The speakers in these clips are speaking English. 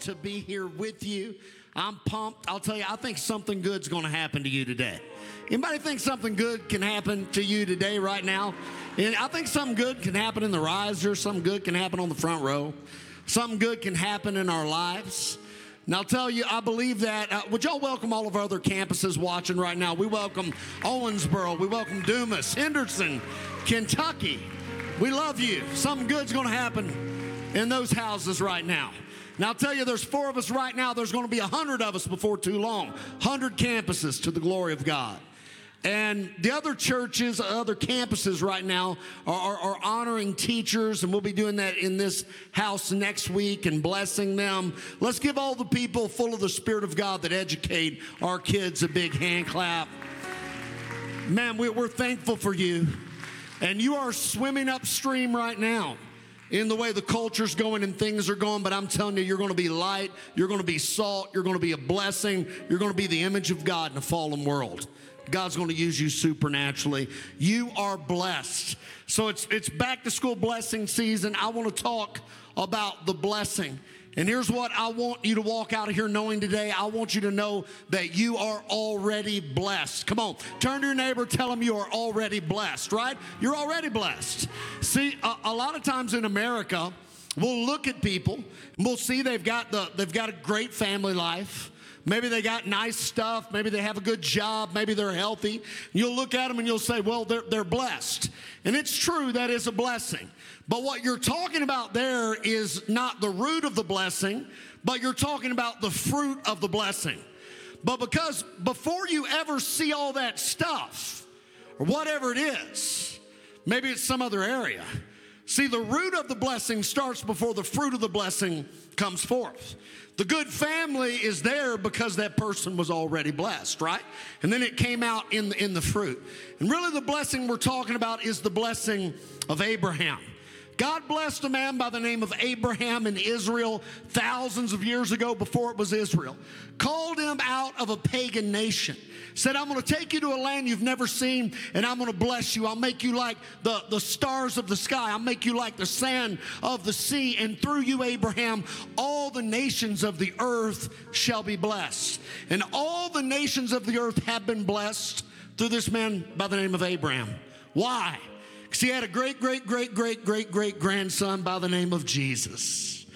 to be here with you. I'm pumped. I'll tell you, I think something good's going to happen to you today. Anybody think something good can happen to you today, right now? And I think something good can happen in the riser. Something good can happen on the front row. Something good can happen in our lives. And I'll tell you, I believe that. Uh, would y'all welcome all of our other campuses watching right now? We welcome Owensboro. We welcome Dumas, Henderson, Kentucky. We love you. Something good's going to happen in those houses right now. Now I'll tell you, there's four of us right now. There's going to be a hundred of us before too long. Hundred campuses to the glory of God. And the other churches, other campuses right now are, are, are, honoring teachers, and we'll be doing that in this house next week and blessing them. Let's give all the people full of the Spirit of God that educate our kids a big hand clap. Man, we, we're thankful for you. And you are swimming upstream right now in the way the culture's going and things are going, but I'm telling you, you're going to be light, you're going to be salt, you're going to be a blessing, you're going to be the image of God in a fallen world. God's going to use you supernaturally. You are blessed. So it's it's back to school blessing season. I want to talk about the blessing. And here's what I want you to walk out of here knowing today. I want you to know that you are already blessed. Come on, turn to your neighbor, tell them you are already blessed, right? You're already blessed. See, a, a lot of times in America, we'll look at people and we'll see they've got the they've got a great family life. Maybe they got nice stuff. Maybe they have a good job. Maybe they're healthy. You'll look at them and you'll say, well, they're, they're blessed. And it's true, that is a blessing. But what you're talking about there is not the root of the blessing, but you're talking about the fruit of the blessing. But because before you ever see all that stuff, or whatever it is, maybe it's some other area. See, the root of the blessing starts before the fruit of the blessing comes forth. The good family is there because that person was already blessed, right? And then it came out in the, in the fruit. And really, the blessing we're talking about is the blessing of Abraham. God blessed a man by the name of Abraham in Israel thousands of years ago before it was Israel. Called him out of a pagan nation. Said, I'm going to take you to a land you've never seen and I'm going to bless you. I'll make you like the, the stars of the sky. I'll make you like the sand of the sea. And through you, Abraham, all the nations of the earth shall be blessed. And all the nations of the earth have been blessed through this man by the name of Abraham. Why? Because he had a great, great, great, great, great, great grandson by the name of Jesus.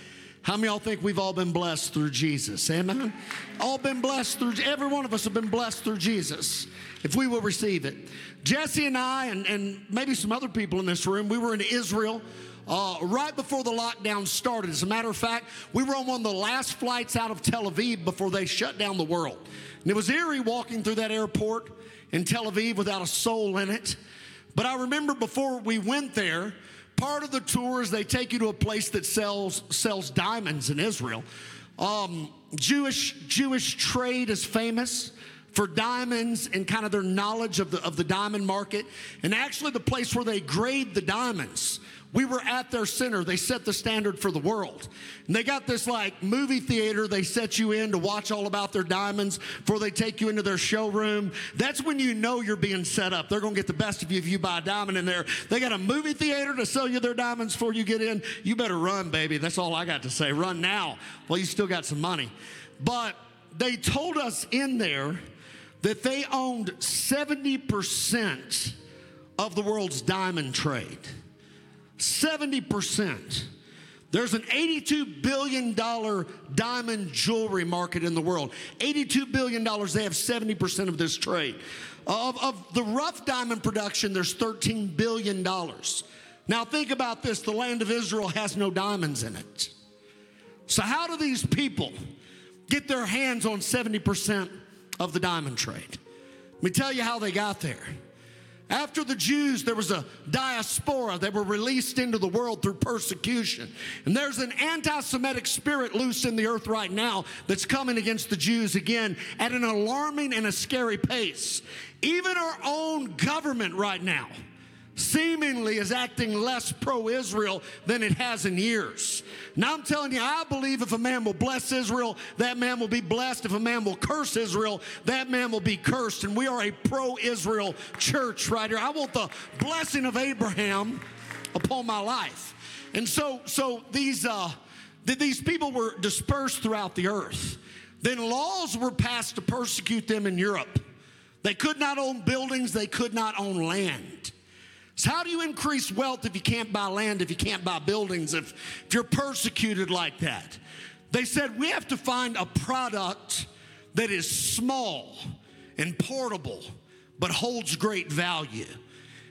How many y'all think we've all been blessed through Jesus? Amen? All been blessed through, every one of us have been blessed through Jesus if we will receive it. Jesse and I, and, and maybe some other people in this room, we were in Israel uh, right before the lockdown started. As a matter of fact, we were on one of the last flights out of Tel Aviv before they shut down the world. And it was eerie walking through that airport in Tel Aviv without a soul in it. But I remember before we went there, part of the tour is they take you to a place that sells sells diamonds in Israel. Um, Jewish Jewish trade is famous for diamonds and kind of their knowledge of the of the diamond market, and actually the place where they grade the diamonds we were at their center. They set the standard for the world. And they got this like movie theater they set you in to watch all about their diamonds before they take you into their showroom. That's when you know you're being set up. They're going to get the best of you if you buy a diamond in there. They got a movie theater to sell you their diamonds before you get in. You better run, baby. That's all I got to say. Run now. Well, you still got some money. But they told us in there that they owned 70% of the world's diamond trade. 70%. There's an $82 billion diamond jewelry market in the world. $82 billion, they have 70% of this trade. Of, of the rough diamond production, there's $13 billion. Now, think about this the land of Israel has no diamonds in it. So, how do these people get their hands on 70% of the diamond trade? Let me tell you how they got there. After the Jews, there was a diaspora that were released into the world through persecution. And there's an anti Semitic spirit loose in the earth right now that's coming against the Jews again at an alarming and a scary pace. Even our own government right now seemingly is acting less pro Israel than it has in years. Now I'm telling you, I believe if a man will bless Israel, that man will be blessed. If a man will curse Israel, that man will be cursed. And we are a pro Israel church right here. I want the blessing of Abraham upon my life. And so, so these, uh, these people were dispersed throughout the earth. Then laws were passed to persecute them in Europe. They could not own buildings, they could not own land. So, how do you increase wealth if you can't buy land, if you can't buy buildings, if, if you're persecuted like that? They said we have to find a product that is small and portable, but holds great value.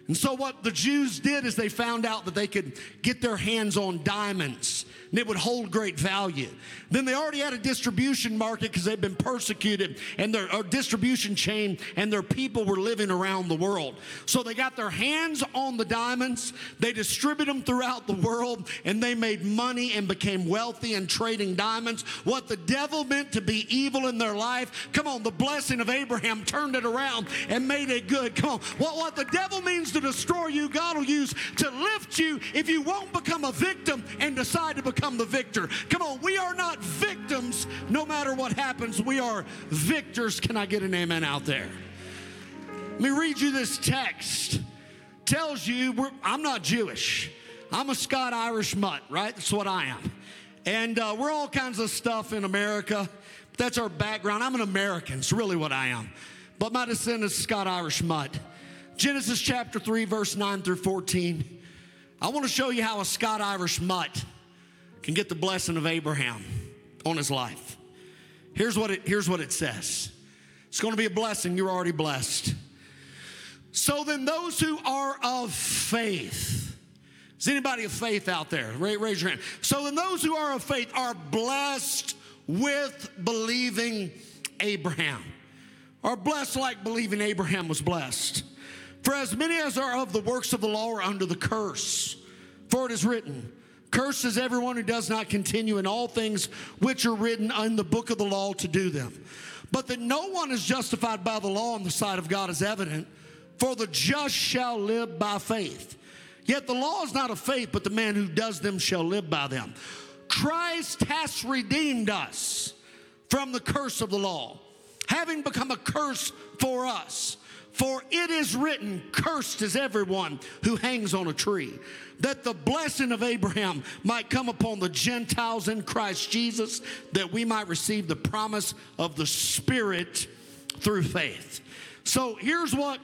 And so, what the Jews did is they found out that they could get their hands on diamonds and it would hold great value. Then they already had a distribution market because they've been persecuted and their distribution chain and their people were living around the world. So they got their hands on the diamonds, they distributed them throughout the world, and they made money and became wealthy and trading diamonds. What the devil meant to be evil in their life, come on, the blessing of Abraham turned it around and made it good. Come on, what, what the devil means to destroy you, God will use to lift you if you won't become a victim and decide to become the victor. Come on, we are not victims no matter what happens. We are victors. Can I get an amen out there? Let me read you this text. Tells you I'm not Jewish. I'm a Scott Irish mutt, right? That's what I am. And uh, we're all kinds of stuff in America. That's our background. I'm an American. It's really what I am. But my descent is Scott Irish mutt. Genesis chapter 3, verse 9 through 14. I want to show you how a Scott Irish mutt can get the blessing of Abraham on his life. Here's what it, here's what it says it's going to be a blessing. You're already blessed. So then, those who are of faith, is anybody of faith out there? Raise, raise your hand. So then, those who are of faith are blessed with believing Abraham, are blessed like believing Abraham was blessed. For as many as are of the works of the law are under the curse. For it is written, Cursed is everyone who does not continue in all things which are written in the book of the law to do them. But that no one is justified by the law on the side of God is evident, for the just shall live by faith. Yet the law is not of faith, but the man who does them shall live by them. Christ has redeemed us from the curse of the law, having become a curse for us. For it is written, Cursed is everyone who hangs on a tree, that the blessing of Abraham might come upon the Gentiles in Christ Jesus, that we might receive the promise of the Spirit through faith. So here's what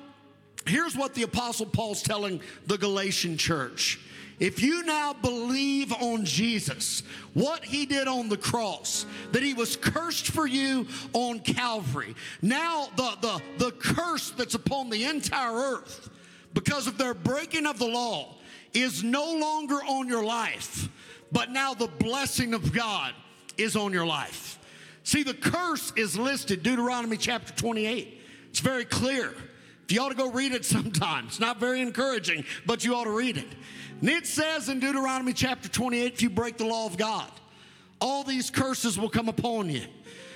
here's what the apostle Paul's telling the Galatian church. If you now believe on Jesus, what he did on the cross, that he was cursed for you on Calvary, now the, the, the curse that's upon the entire earth because of their breaking of the law is no longer on your life, but now the blessing of God is on your life. See, the curse is listed, Deuteronomy chapter 28. It's very clear. If You ought to go read it sometime. It's not very encouraging, but you ought to read it. And it says in Deuteronomy chapter 28 if you break the law of God, all these curses will come upon you.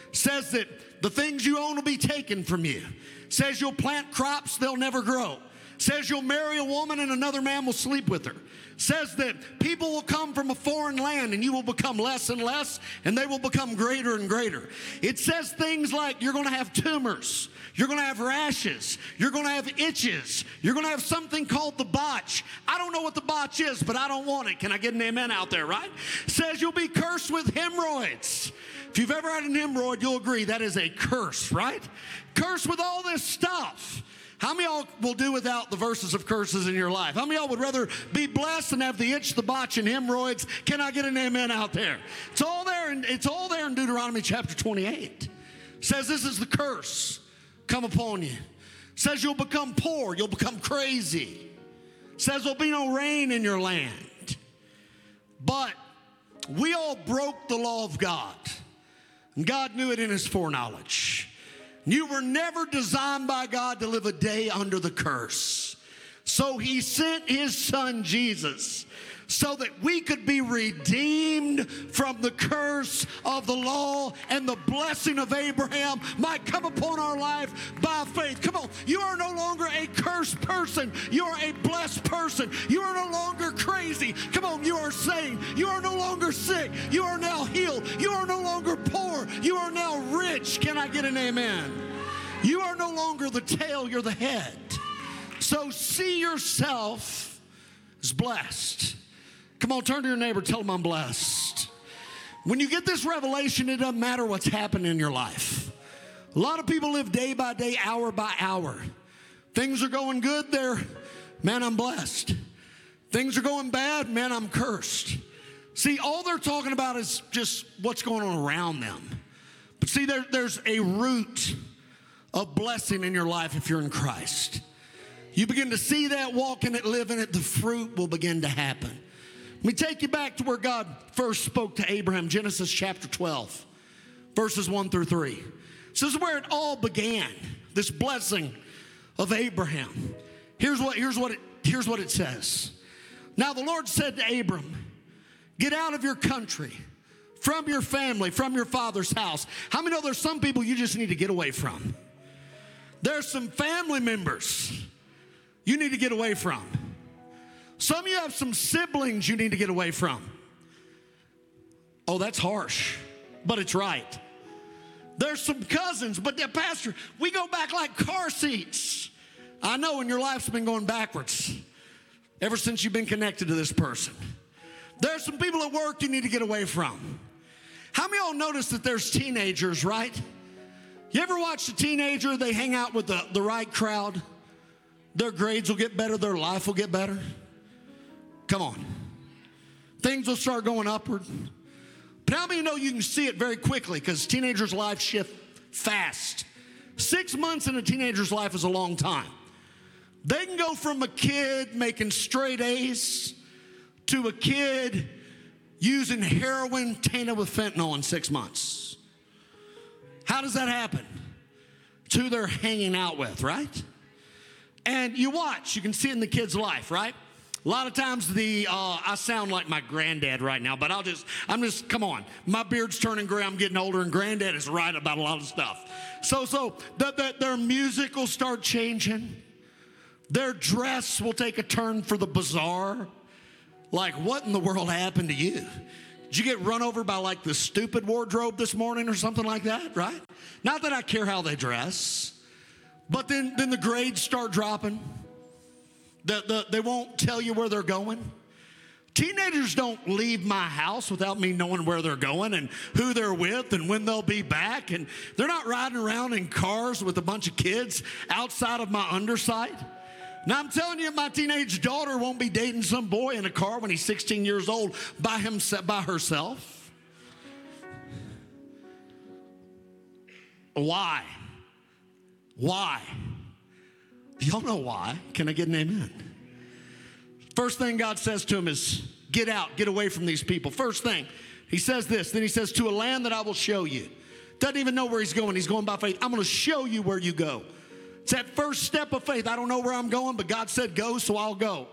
It says that the things you own will be taken from you. It says you'll plant crops, they'll never grow. It says you'll marry a woman and another man will sleep with her says that people will come from a foreign land and you will become less and less and they will become greater and greater. It says things like you're going to have tumors, you're going to have rashes, you're going to have itches, you're going to have something called the botch. I don't know what the botch is, but I don't want it. Can I get an amen out there, right? says you'll be cursed with hemorrhoids. If you've ever had an hemorrhoid, you'll agree that is a curse, right? Cursed with all this stuff. How many y'all will do without the verses of curses in your life? How many y'all would rather be blessed than have the itch, the botch, and hemorrhoids? Can I get an amen out there? It's all there, in, it's all there in Deuteronomy chapter 28. It says this is the curse come upon you. Says you'll become poor, you'll become crazy. Says there'll be no rain in your land. But we all broke the law of God. And God knew it in his foreknowledge. You were never designed by God to live a day under the curse. So he sent his son Jesus so that we could be redeemed from the curse of the law and the blessing of Abraham might come upon our life by faith. Come on, you are no longer a cursed person, you are a blessed person. You are no longer crazy. Come on, you are saved. You are no longer sick. You are now healed. You are no longer poor. You are now rich. Can I get an amen? You are no longer the tail, you're the head. So see yourself as blessed. Come on, turn to your neighbor, tell them I'm blessed. When you get this revelation, it doesn't matter what's happening in your life. A lot of people live day by day, hour by hour. Things are going good, they're, man, I'm blessed. Things are going bad, man, I'm cursed. See, all they're talking about is just what's going on around them. But see, there, there's a root of blessing in your life if you're in Christ. You begin to see that, walk in it, live in it, the fruit will begin to happen. Let me take you back to where God first spoke to Abraham, Genesis chapter 12, verses 1 through 3. This is where it all began, this blessing of Abraham. Here's what, here's what, it, here's what it says. Now the Lord said to Abram, Get out of your country, from your family, from your father's house. How many know there's some people you just need to get away from? There's some family members you need to get away from. Some of you have some siblings you need to get away from. Oh, that's harsh, but it's right. There's some cousins, but yeah, Pastor, we go back like car seats. I know, and your life's been going backwards ever since you've been connected to this person. There's some people at work you need to get away from. How many of y'all notice that there's teenagers, right? You ever watch a teenager, they hang out with the, the right crowd? Their grades will get better, their life will get better. Come on. Things will start going upward. But how many know you can see it very quickly because teenagers' lives shift fast? Six months in a teenager's life is a long time. They can go from a kid making straight A's to a kid using heroin tainted with fentanyl in six months. How does that happen? It's who they're hanging out with, right? And you watch, you can see it in the kid's life, right? A lot of times the uh, I sound like my granddad right now, but I'll just I'm just come on. My beard's turning gray. I'm getting older, and granddad is right about a lot of stuff. So so the, the, their music will start changing. Their dress will take a turn for the bizarre. Like what in the world happened to you? Did you get run over by like the stupid wardrobe this morning or something like that? Right? Not that I care how they dress, but then then the grades start dropping. The, the, they won't tell you where they're going. Teenagers don't leave my house without me knowing where they're going and who they're with and when they'll be back. And they're not riding around in cars with a bunch of kids outside of my undersight. Now, I'm telling you, my teenage daughter won't be dating some boy in a car when he's 16 years old by, himself, by herself. Why? Why? Y'all know why. Can I get an amen? First thing God says to him is, Get out, get away from these people. First thing, he says this. Then he says, To a land that I will show you. Doesn't even know where he's going. He's going by faith. I'm going to show you where you go. It's that first step of faith. I don't know where I'm going, but God said go, so I'll go.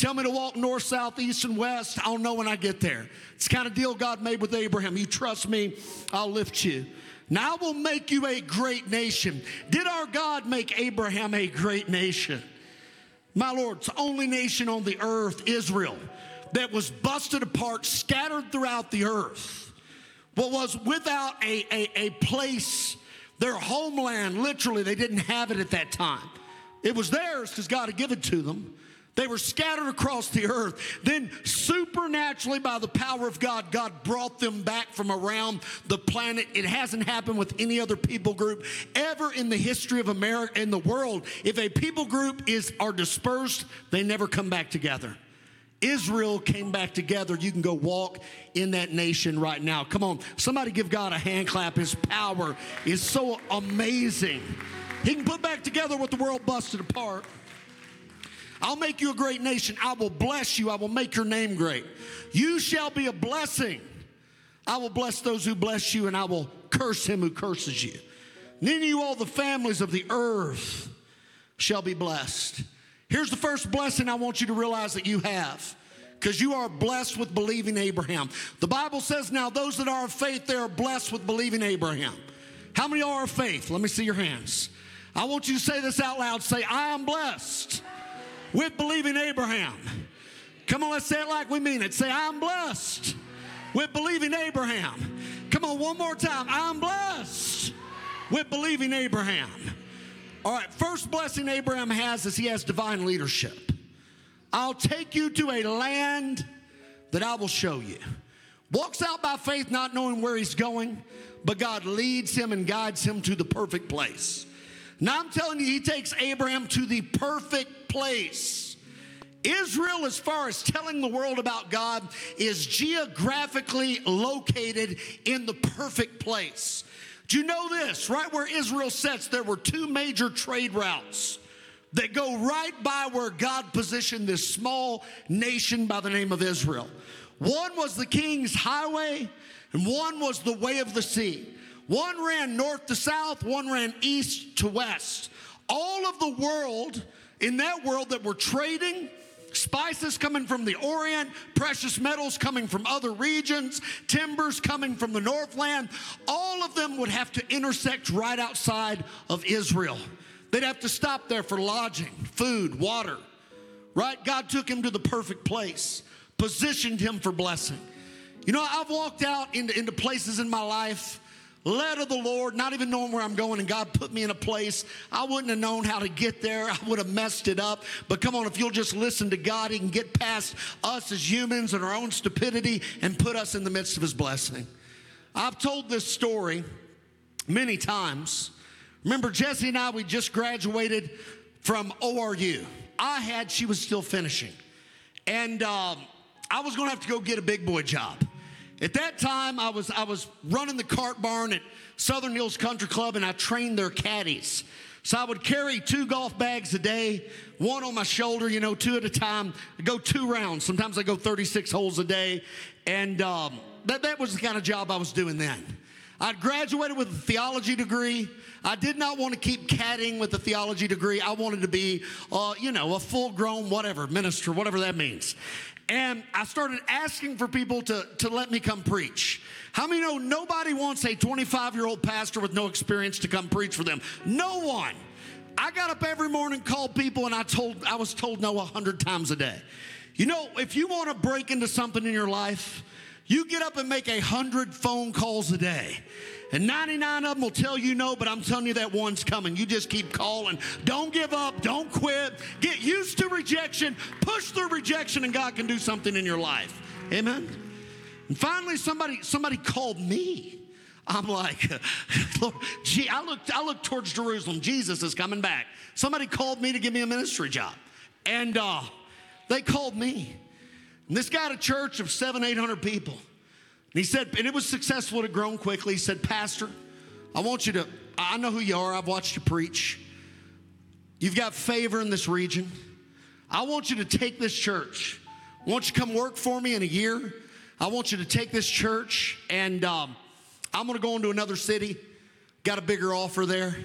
Tell me to walk north, south, east, and west. I'll know when I get there. It's the kind of deal God made with Abraham. You trust me, I'll lift you. Now I will make you a great nation. Did our God make Abraham a great nation? My Lord, it's the only nation on the earth, Israel, that was busted apart, scattered throughout the earth. What was without a, a, a place, their homeland, literally, they didn't have it at that time. It was theirs because God had given it to them. They were scattered across the earth. Then, supernaturally, by the power of God, God brought them back from around the planet. It hasn't happened with any other people group ever in the history of America in the world. If a people group is are dispersed, they never come back together. Israel came back together. You can go walk in that nation right now. Come on, somebody give God a hand clap. His power is so amazing. He can put back together what the world busted apart. I'll make you a great nation. I will bless you. I will make your name great. You shall be a blessing. I will bless those who bless you, and I will curse him who curses you. And you, all the families of the earth shall be blessed. Here's the first blessing I want you to realize that you have because you are blessed with believing Abraham. The Bible says now, those that are of faith, they are blessed with believing Abraham. How many are of faith? Let me see your hands. I want you to say this out loud. Say, I am blessed with believing Abraham. Come on, let's say it like we mean it. Say, I'm blessed with believing Abraham. Come on, one more time. I'm blessed with believing Abraham. All right, first blessing Abraham has is he has divine leadership. I'll take you to a land that I will show you. Walks out by faith, not knowing where he's going, but God leads him and guides him to the perfect place. Now I'm telling you, he takes Abraham to the perfect place. Israel, as far as telling the world about God, is geographically located in the perfect place. Do you know this? Right where Israel sits, there were two major trade routes that go right by where God positioned this small nation by the name of Israel. One was the king's highway, and one was the way of the sea. One ran north to south, one ran east to west. All of the world, in that world that we're trading, spices coming from the Orient, precious metals coming from other regions, timbers coming from the Northland, all of them would have to intersect right outside of Israel. They'd have to stop there for lodging, food, water. Right? God took him to the perfect place, positioned him for blessing. You know, I've walked out into, into places in my life, led of the Lord, not even knowing where I'm going, and God put me in a place I wouldn't have known how to get there. I would have messed it up. But come on, if you'll just listen to God, He can get past us as humans and our own stupidity and put us in the midst of His blessing. I've told this story many times. Remember, Jesse and I, we just graduated from ORU. I had, she was still finishing. And um, I was gonna have to go get a big boy job. At that time, I was, I was running the cart barn at Southern Hills Country Club and I trained their caddies. So I would carry two golf bags a day, one on my shoulder, you know, two at a time. I go two rounds. Sometimes I go 36 holes a day. And um, that, that was the kind of job I was doing then. I'd graduated with a theology degree. I did not want to keep caddying with a theology degree. I wanted to be, uh, you know, a full grown whatever, minister, whatever that means. And I started asking for people to, to let me come preach. How many know nobody wants a 25 year old pastor with no experience to come preach for them? No one. I got up every morning, called people, and I told I was told no a hundred times a day. You know, if you want to break into something in your life, you get up and make a hundred phone calls a day. And 99 of them will tell you no, but I'm telling you that one's coming. You just keep calling. Don't give up. Don't quit. Get used to rejection. Push through rejection, and God can do something in your life. Amen. And finally, somebody somebody called me. I'm like, Lord, gee, I looked, I looked towards Jerusalem. Jesus is coming back. Somebody called me to give me a ministry job. And uh, they called me. And this guy had a church of seven, eight hundred people. And he said, and it was successful, it had grown quickly. He said, Pastor, I want you to, I know who you are, I've watched you preach. You've got favor in this region. I want you to take this church. Want you to come work for me in a year. I want you to take this church, and um, I'm going to go into another city. Got a bigger offer there.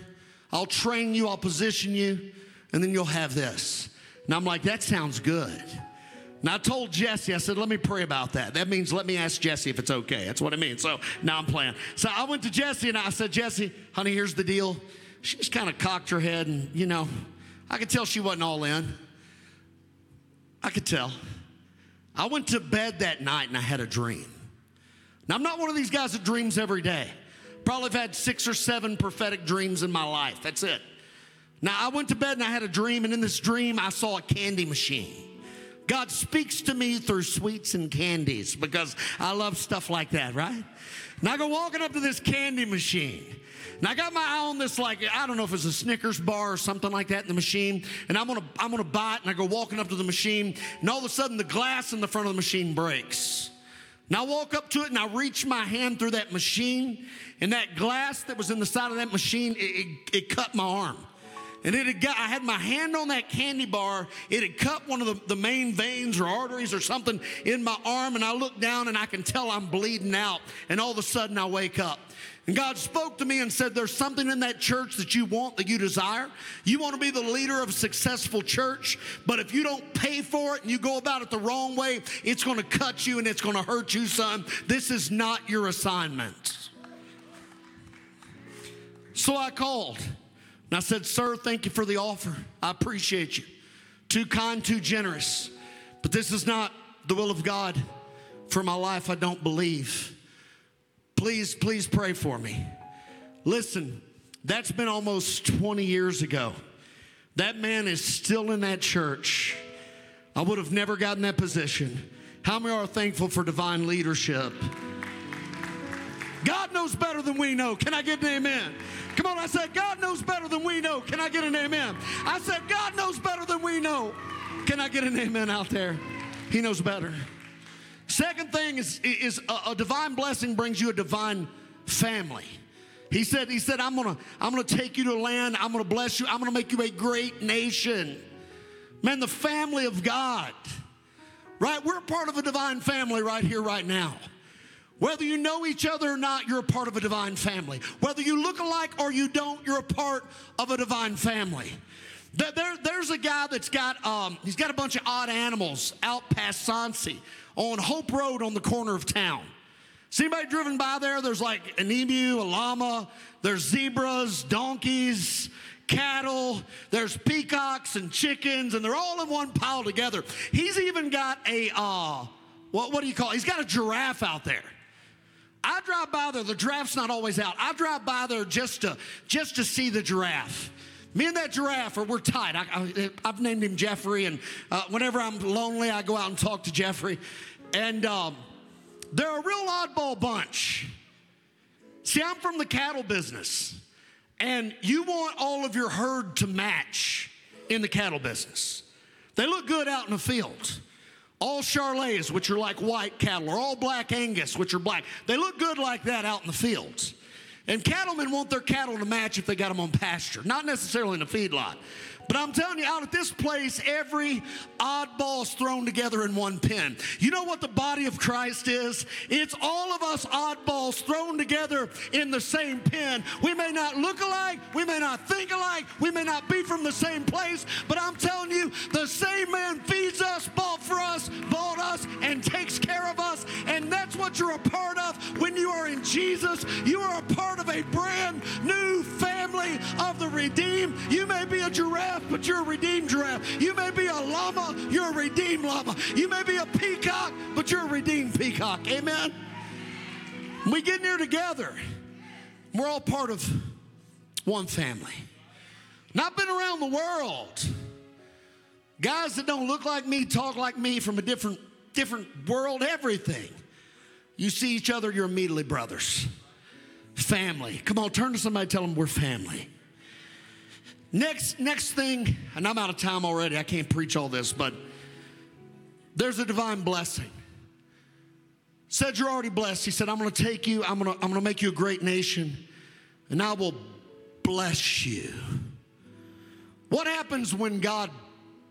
I'll train you, I'll position you, and then you'll have this. And I'm like, that sounds good. And I told Jesse, I said, let me pray about that. That means let me ask Jesse if it's okay. That's what it means. So now I'm playing. So I went to Jesse and I said, Jesse, honey, here's the deal. She just kind of cocked her head and, you know, I could tell she wasn't all in. I could tell. I went to bed that night and I had a dream. Now, I'm not one of these guys that dreams every day. Probably have had six or seven prophetic dreams in my life. That's it. Now, I went to bed and I had a dream, and in this dream, I saw a candy machine. God speaks to me through sweets and candies because I love stuff like that, right? And I go walking up to this candy machine. And I got my eye on this, like, I don't know if it's a Snickers bar or something like that in the machine. And I'm gonna, I'm gonna buy it. And I go walking up to the machine. And all of a sudden, the glass in the front of the machine breaks. And I walk up to it and I reach my hand through that machine. And that glass that was in the side of that machine, it, it, it cut my arm. And it had got, I had my hand on that candy bar. It had cut one of the, the main veins or arteries or something in my arm. And I look down and I can tell I'm bleeding out. And all of a sudden I wake up. And God spoke to me and said, There's something in that church that you want, that you desire. You want to be the leader of a successful church, but if you don't pay for it and you go about it the wrong way, it's going to cut you and it's going to hurt you, son. This is not your assignment. So I called and I said, Sir, thank you for the offer. I appreciate you. Too kind, too generous. But this is not the will of God for my life, I don't believe. Please, please pray for me. Listen, that's been almost 20 years ago. That man is still in that church. I would have never gotten that position. How many are thankful for divine leadership? God knows better than we know. Can I get an amen? Come on, I said, God knows better than we know. Can I get an amen? I said, God knows better than we know. Can I get an amen out there? He knows better. Second thing is, is a, a divine blessing brings you a divine family. He said, he said, I'm gonna, I'm gonna take you to land, I'm gonna bless you, I'm gonna make you a great nation. Man, the family of God, right? We're part of a divine family right here, right now. Whether you know each other or not, you're a part of a divine family. Whether you look alike or you don't, you're a part of a divine family. There, there, there's a guy that's got, um, he's got a bunch of odd animals out past Soncy on Hope Road on the corner of town. See anybody driven by there? There's like an emu, a llama, there's zebras, donkeys, cattle, there's peacocks and chickens, and they're all in one pile together. He's even got a, uh, what, what do you call it? He's got a giraffe out there. I drive by there, the giraffe's not always out. I drive by there just to, just to see the giraffe. Me and that giraffe are we're tight. I, have named him Jeffrey, and uh, whenever I'm lonely, I go out and talk to Jeffrey. And um, they're a real oddball bunch. See, I'm from the cattle business, and you want all of your herd to match in the cattle business. They look good out in the field. All Charolais, which are like white cattle, or all black Angus, which are black. They look good like that out in the fields. And cattlemen want their cattle to match if they got them on pasture, not necessarily in a feedlot. But I'm telling you, out at this place, every oddball is thrown together in one pen. You know what the body of Christ is? It's all of us oddballs thrown together in the same pen. We may not look alike, we may not think alike, we may not be from the same place, but I'm telling you, the same man feeds us, bought for us, bought us, and takes care of us. And that's what you're a part of when you are in Jesus. You are a part of a brand new family of the redeemed. You may be a giraffe giraffe, but you're a redeemed giraffe. You may be a llama, you're a redeemed llama. You may be a peacock, but you're a redeemed peacock. Amen? We get near together. We're all part of one family. Not been around the world. Guys that don't look like me, talk like me from a different, different world, everything. You see each other, you're immediately brothers. Family. Come on, turn to somebody, tell them we're family. Next, next thing, and I'm out of time already, I can't preach all this, but there's a divine blessing. Said you're already blessed. He said, I'm gonna take you, I'm gonna, I'm gonna make you a great nation, and I will bless you. What happens when God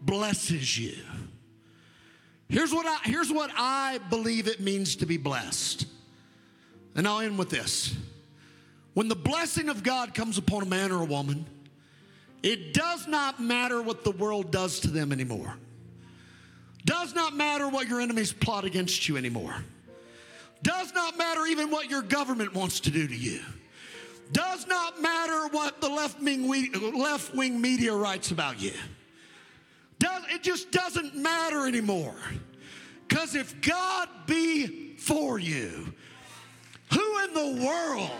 blesses you? Here's what I, here's what I believe it means to be blessed. And I'll end with this. When the blessing of God comes upon a man or a woman, it does not matter what the world does to them anymore. Does not matter what your enemies plot against you anymore. Does not matter even what your government wants to do to you. Does not matter what the left wing, left wing media writes about you. Does, it just doesn't matter anymore. Because if God be for you, who in the world?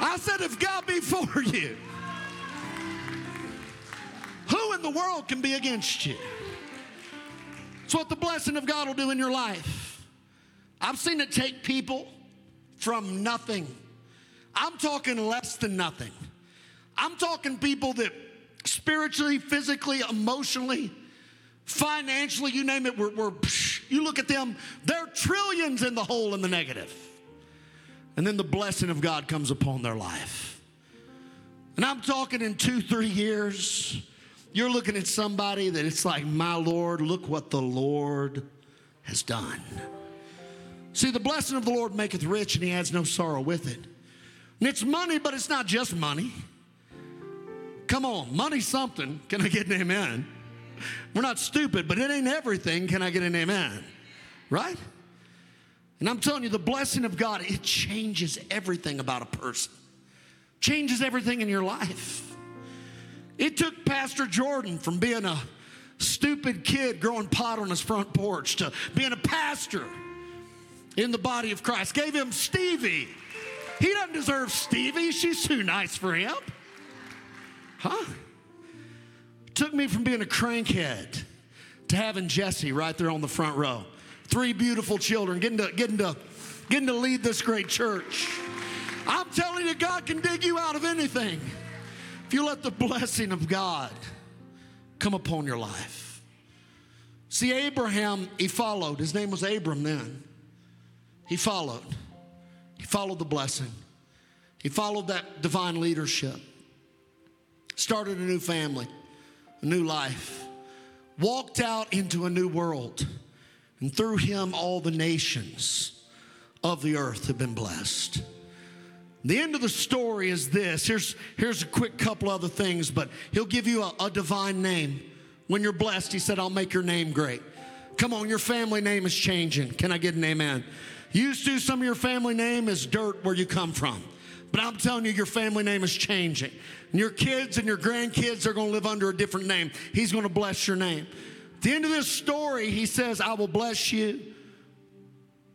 I said, if God be for you, who in the world can be against you? It's what the blessing of God will do in your life. I've seen it take people from nothing. I'm talking less than nothing. I'm talking people that spiritually, physically, emotionally, financially, you name it, we're, we're you look at them, they're trillions in the hole in the negative. And then the blessing of God comes upon their life. And I'm talking in two, three years, you're looking at somebody that it's like, my Lord, look what the Lord has done. See, the blessing of the Lord maketh rich, and he adds no sorrow with it. And it's money, but it's not just money. Come on, money's something. Can I get an amen? We're not stupid, but it ain't everything. Can I get an amen? Right? And I'm telling you, the blessing of God, it changes everything about a person, changes everything in your life. It took Pastor Jordan from being a stupid kid growing pot on his front porch to being a pastor in the body of Christ. Gave him Stevie. He doesn't deserve Stevie. She's too nice for him. Huh? Took me from being a crankhead to having Jesse right there on the front row. Three beautiful children, getting to, getting to, getting to lead this great church. I'm telling you, God can dig you out of anything if you let the blessing of God come upon your life. See, Abraham, he followed. His name was Abram then. He followed. He followed the blessing. He followed that divine leadership. Started a new family, a new life. Walked out into a new world. And through him, all the nations of the earth have been blessed. The end of the story is this. Here's, here's a quick couple other things, but he'll give you a, a divine name. When you're blessed, he said, I'll make your name great. Come on, your family name is changing. Can I get an amen? Used to, some of your family name is dirt where you come from. But I'm telling you, your family name is changing. And your kids and your grandkids are going to live under a different name. He's going to bless your name. The end of this story, he says, I will bless you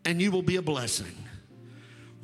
and you will be a blessing.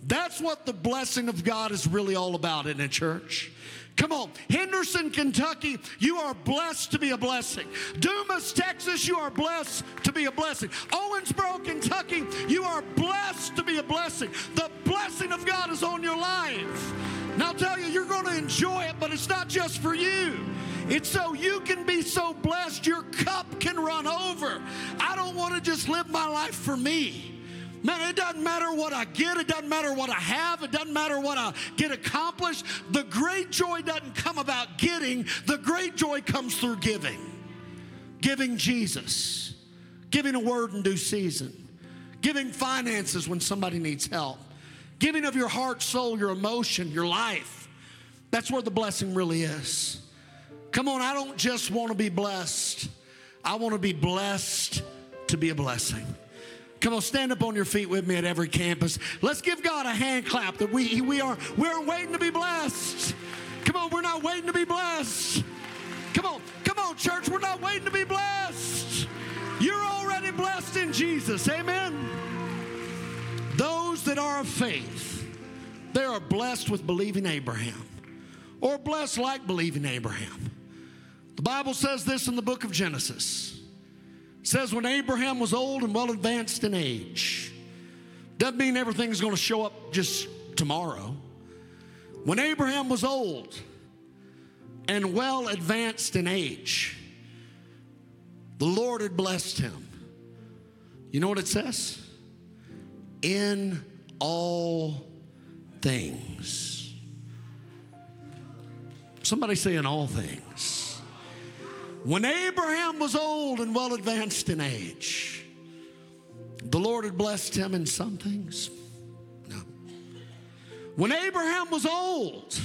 That's what the blessing of God is really all about in a church. Come on, Henderson, Kentucky, you are blessed to be a blessing. Dumas, Texas, you are blessed to be a blessing. Owensboro, Kentucky, you are blessed to be a blessing. The blessing of God is on your life. Now I'll tell you, you're going to enjoy it, but it's not just for you. It's so you can be so blessed your cup can run over. I don't want to just live my life for me. Man, it doesn't matter what I get, it doesn't matter what I have, it doesn't matter what I get accomplished. The great joy doesn't come about getting, the great joy comes through giving. Giving Jesus, giving a word in due season, giving finances when somebody needs help, giving of your heart, soul, your emotion, your life. That's where the blessing really is. Come on, I don't just want to be blessed, I want to be blessed to be a blessing. Come on, stand up on your feet with me at every campus. Let's give God a hand clap that we, we are we are waiting to be blessed. Come on, we're not waiting to be blessed. Come on, come on, church, we're not waiting to be blessed. You're already blessed in Jesus. Amen. Those that are of faith, they are blessed with believing Abraham, or blessed like believing Abraham. The Bible says this in the book of Genesis says when Abraham was old and well advanced in age. Doesn't mean everything's going to show up just tomorrow. When Abraham was old and well advanced in age, the Lord had blessed him. You know what it says? In all things. Somebody say, in all things. When Abraham was old and well advanced in age, the Lord had blessed him in some things. No. When Abraham was old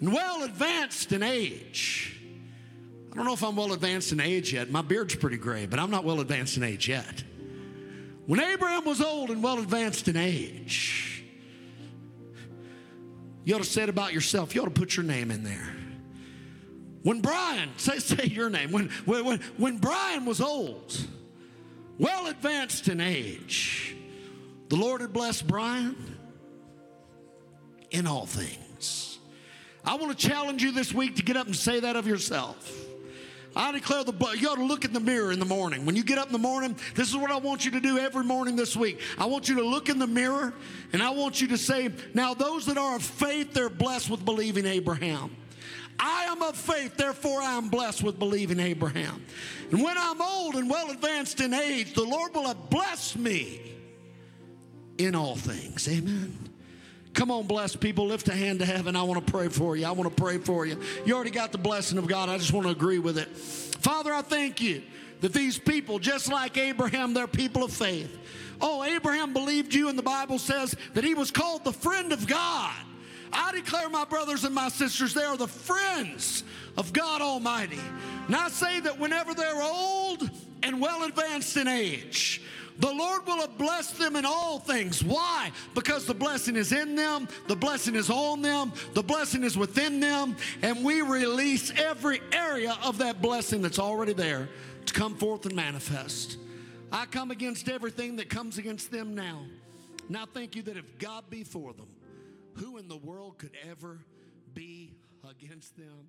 and well advanced in age, I don't know if I'm well advanced in age yet. My beard's pretty gray, but I'm not well advanced in age yet. When Abraham was old and well advanced in age, you ought to say it about yourself. You ought to put your name in there. When Brian, say, say your name, when, when, when Brian was old, well advanced in age, the Lord had blessed Brian in all things. I want to challenge you this week to get up and say that of yourself. I declare the blood. You ought to look in the mirror in the morning. When you get up in the morning, this is what I want you to do every morning this week. I want you to look in the mirror and I want you to say, Now, those that are of faith, they're blessed with believing Abraham. I am of faith, therefore I am blessed with believing Abraham. And when I'm old and well advanced in age, the Lord will have blessed me in all things. Amen. Come on, blessed people, lift a hand to heaven. I want to pray for you. I want to pray for you. You already got the blessing of God. I just want to agree with it. Father, I thank you that these people, just like Abraham, they're people of faith. Oh, Abraham believed you, and the Bible says that he was called the friend of God. I declare, my brothers and my sisters, they are the friends of God Almighty. And I say that whenever they're old and well advanced in age, the Lord will have blessed them in all things. Why? Because the blessing is in them, the blessing is on them, the blessing is within them, and we release every area of that blessing that's already there to come forth and manifest. I come against everything that comes against them now. Now, thank you that if God be for them, who in the world could ever be against them?